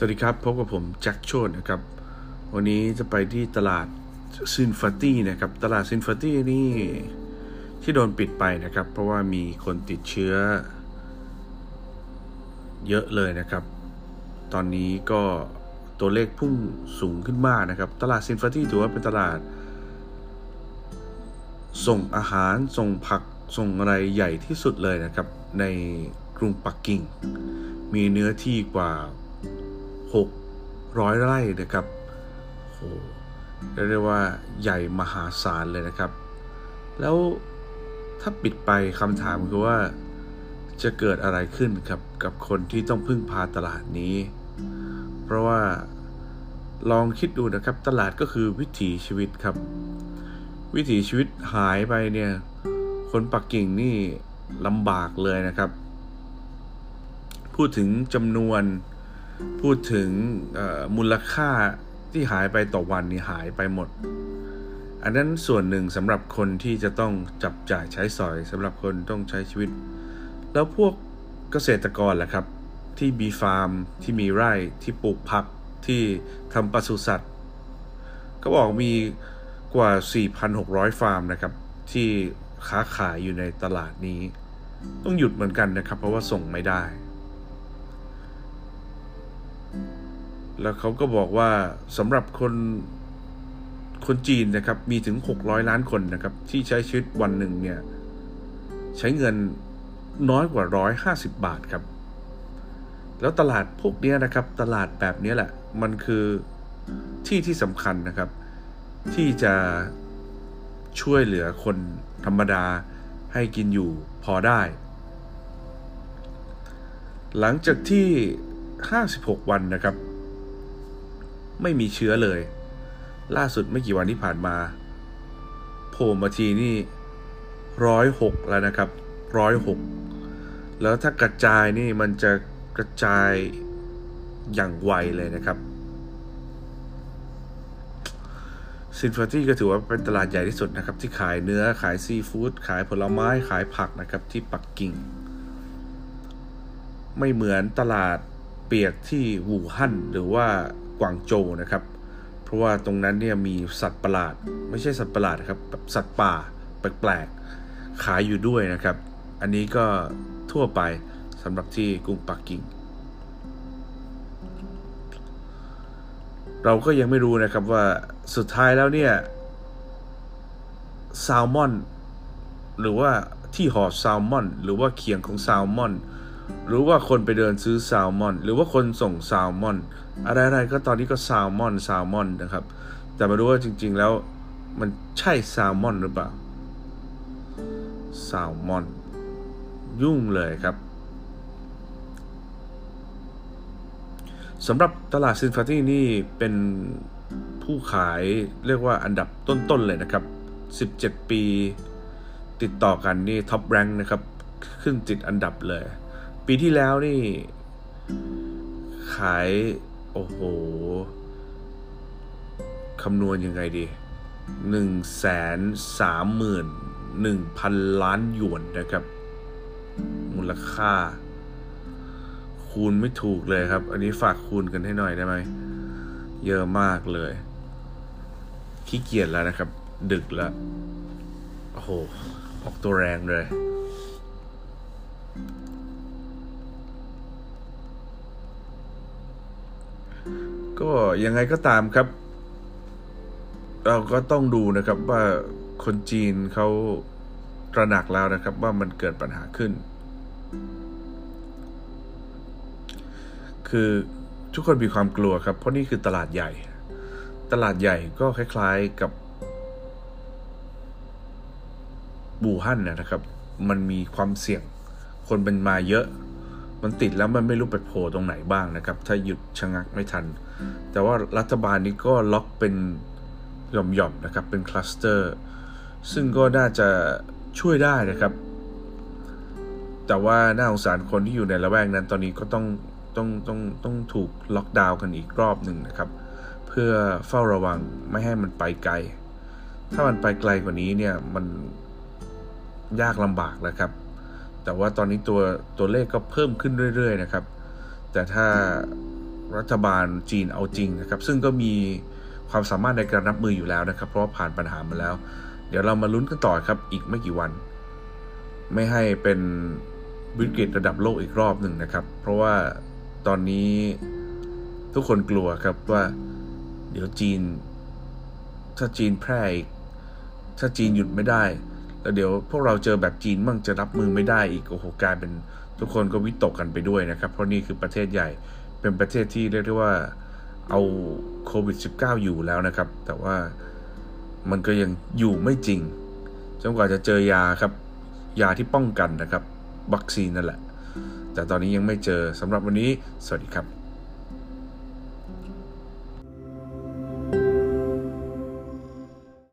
สวัสดีครับ พบกับผมแจ็คโชดนะครับ วันนี้จะไปที่ตลาดซินฟาตี้นะครับ ตลาดซินฟาตี้นี่ที่โดนปิดไปนะครับ เพราะว่ามีคนติดเชื้อ เยอะเลยนะครับ ตอนนี้ก็ตัวเลขพุ่งสูงขึ้นมากนะครับ ตลาดซินฟาตี้ถือว่าเป็นตลาด ส่งอาหารส่งผักส่งอะไรใหญ่ที่สุดเลยนะครับ ในกรุงปักกิ่ง มีเนื้อที่กว่า 600 ไร่นะครับโหเรียกว่าใหญ่มหาศาลเลยนะครับ แล้วถ้าปิดไปคำถามคือว่าจะเกิดอะไรขึ้นครับกับคนที่ต้องพึ่งพาตลาดนี้ เพราะว่าลองคิดดูนะครับตลาดก็คือวิถีชีวิตครับ วิถีชีวิตหายไปเนี่ยคนปักกิ่งนี่ลำบากเลยนะครับ พูดถึงจำนวน พูดถึงมูลค่าที่หายไปต่อวันนี่หายไปหมด อันนั้นส่วนหนึ่งสำหรับคนที่จะต้องจับจ่ายใช้สอยสำหรับคนต้องใช้ชีวิต แล้วพวกเกษตรกรแหละครับ ที่มีฟาร์มที่มีไร่ที่ปลูกผักที่ทำปศุสัตว์ก็บอกมีกว่า 4,600 ฟาร์มนะครับ ที่ค้าขายอยู่ในตลาดนี้ ต้องหยุดเหมือนกันนะครับ เพราะว่าส่งไม่ได้ แล้วเขาก็บอกว่าสำหรับคนคนจีนนะครับมีถึง 600 ล้านคนนะครับ ที่ใช้ชีวิตวันหนึ่งเนี่ยใช้เงินน้อยกว่า 150 บาทครับ แล้วตลาดพวกนี้นะครับ ตลาดแบบนี้แหละ มันคือที่ที่สำคัญนะครับ ที่จะช่วยเหลือคนธรรมดาให้กินอยู่พอได้ หลังจากที่ 56 วันนะครับ ไม่มีเชื้อเลย ล่าสุดไม่กี่วันที่ผ่านมาโผล่มาทีนี่ร้อยหกแล้วนะครับร้อยหกแล้วถ้ากระจายนี่มันจะกระจายอย่างไวเลยนะครับซินฟาตี้ก็ถือว่าเป็นตลาดใหญ่ที่สุดนะครับ ที่ขายเนื้อขายซีฟู้ดขายผลไม้ขายผักนะครับที่ปักกิ่ง ไม่เหมือนตลาดเปียกที่วู่ฮั่นหรือว่า กวางโจวนะครับ เพราะว่าตรงนั้นเนี่ยมีสัตว์ประหลาด ไม่ใช่สัตว์ประหลาดครับแบบสัตว์ป่าแปลกๆขายอยู่ด้วยนะครับ อันนี้ก็ทั่วไปสำหรับที่กรุงปักกิ่ง เราก็ยังไม่รู้นะครับว่าสุดท้ายแล้วเนี่ยแซลมอน หรือว่าที่ห่อแซลมอน หรือว่าเขียงของแซลมอน หรือว่าคนไปเดินซื้อแซลมอน หรือว่าคนส่งแซลมอน อะไรๆก็ตอนนี้ก็แซลมอนแซลมอนนะครับ แต่มาดูว่าจริง ๆ แล้วมันใช่แซลมอนหรือเปล่าแซลมอน ยุ่งเลยครับสำหรับตลาดซินฟาตี้นี่เป็นผู้ขายเรียกว่าอันดับต้น ๆ เลยนะครับ 17 ปี ติดต่อกันนี่ top rank นะครับ ขึ้นติดอันดับเลย ปีที่แล้วนี่ ขาย โอ้โหคำนวณยังไงดีหนึ่งแสนสามหมื่นหนึ่งพันล้านหยวนนะครับ มูลค่า คูณไม่ถูกเลยครับ อันนี้ฝากคูณกันให้หน่อยได้ไหม เยอะมากเลย ขี้เกียจแล้วนะครับ ดึกแล้ว โอ้โห ออกตัวแรงเลย ก็ยังไงก็ตามครับ เราก็ต้องดูนะครับว่าคนจีนเขาตระหนักแล้วนะครับว่ามันเกิดปัญหาขึ้น คือทุกคนมีความกลัวครับ เพราะนี่คือตลาดใหญ่ ตลาดใหญ่ก็คล้าย ๆกับบูฮั่นนะครับ มันมีความเสี่ยง คนเป็นมาเยอะ มันติดแล้วมันไม่รู้ไปโผล่ตรงไหนบ้างนะครับ ถ้าหยุดชะงักไม่ทัน แต่ว่ารัฐบาลนี้ก็ล็อกเป็นหย่อมๆนะครับ เป็นคลัสเตอร์ ซึ่งก็น่าจะช่วยได้นะครับ แต่ว่าน่าสงสารคนที่อยู่ในละแวกนั้นตอนนี้ก็ต้องต้องต้องต้องถูกล็อกดาวน์กันอีกรอบหนึ่งนะครับ เพื่อเฝ้าระวังไม่ให้มันไปไกล ถ้ามันไปไกลกว่านี้เนี่ยมันยากลำบากแล้วครับ แต่ว่าตอนนี้ตัวตัวเลขก็เพิ่มขึ้นเรื่อย ๆ นะครับ แต่ถ้ารัฐบาลจีนเอาจริงนะครับ ซึ่งก็มีความสามารถในการรับมืออยู่แล้วนะครับ เพราะว่าผ่านปัญหามาแล้ว เดี๋ยวเรามาลุ้นกันต่อครับอีกไม่กี่วัน ไม่ให้เป็นวิกฤตระดับโลกอีกรอบหนึ่งนะครับ เพราะว่าตอนนี้ทุกคนกลัวครับว่า เดี๋ยวจีน ถ้าจีนแพร่ถ้าจีนหยุดไม่ได้ แล้วเดี๋ยวพวกเราเจอแบบจีนมั่งจะรับมือไม่ได้อีกโอ้โหกลายเป็นทุกคนก็วิตกกันไปด้วยนะครับ เพราะนี่คือประเทศใหญ่เป็นประเทศที่เรียกได้ว่าเอาโควิด -19 อยู่แล้วนะครับ แต่ว่ามันก็ยังอยู่ไม่จริงจนกว่าจะเจอยาครับ ยาที่ป้องกันนะครับ วัคซีนนั่นแหละ แต่ตอนนี้ยังไม่เจอสำหรับวันนี้ สวัสดีครับ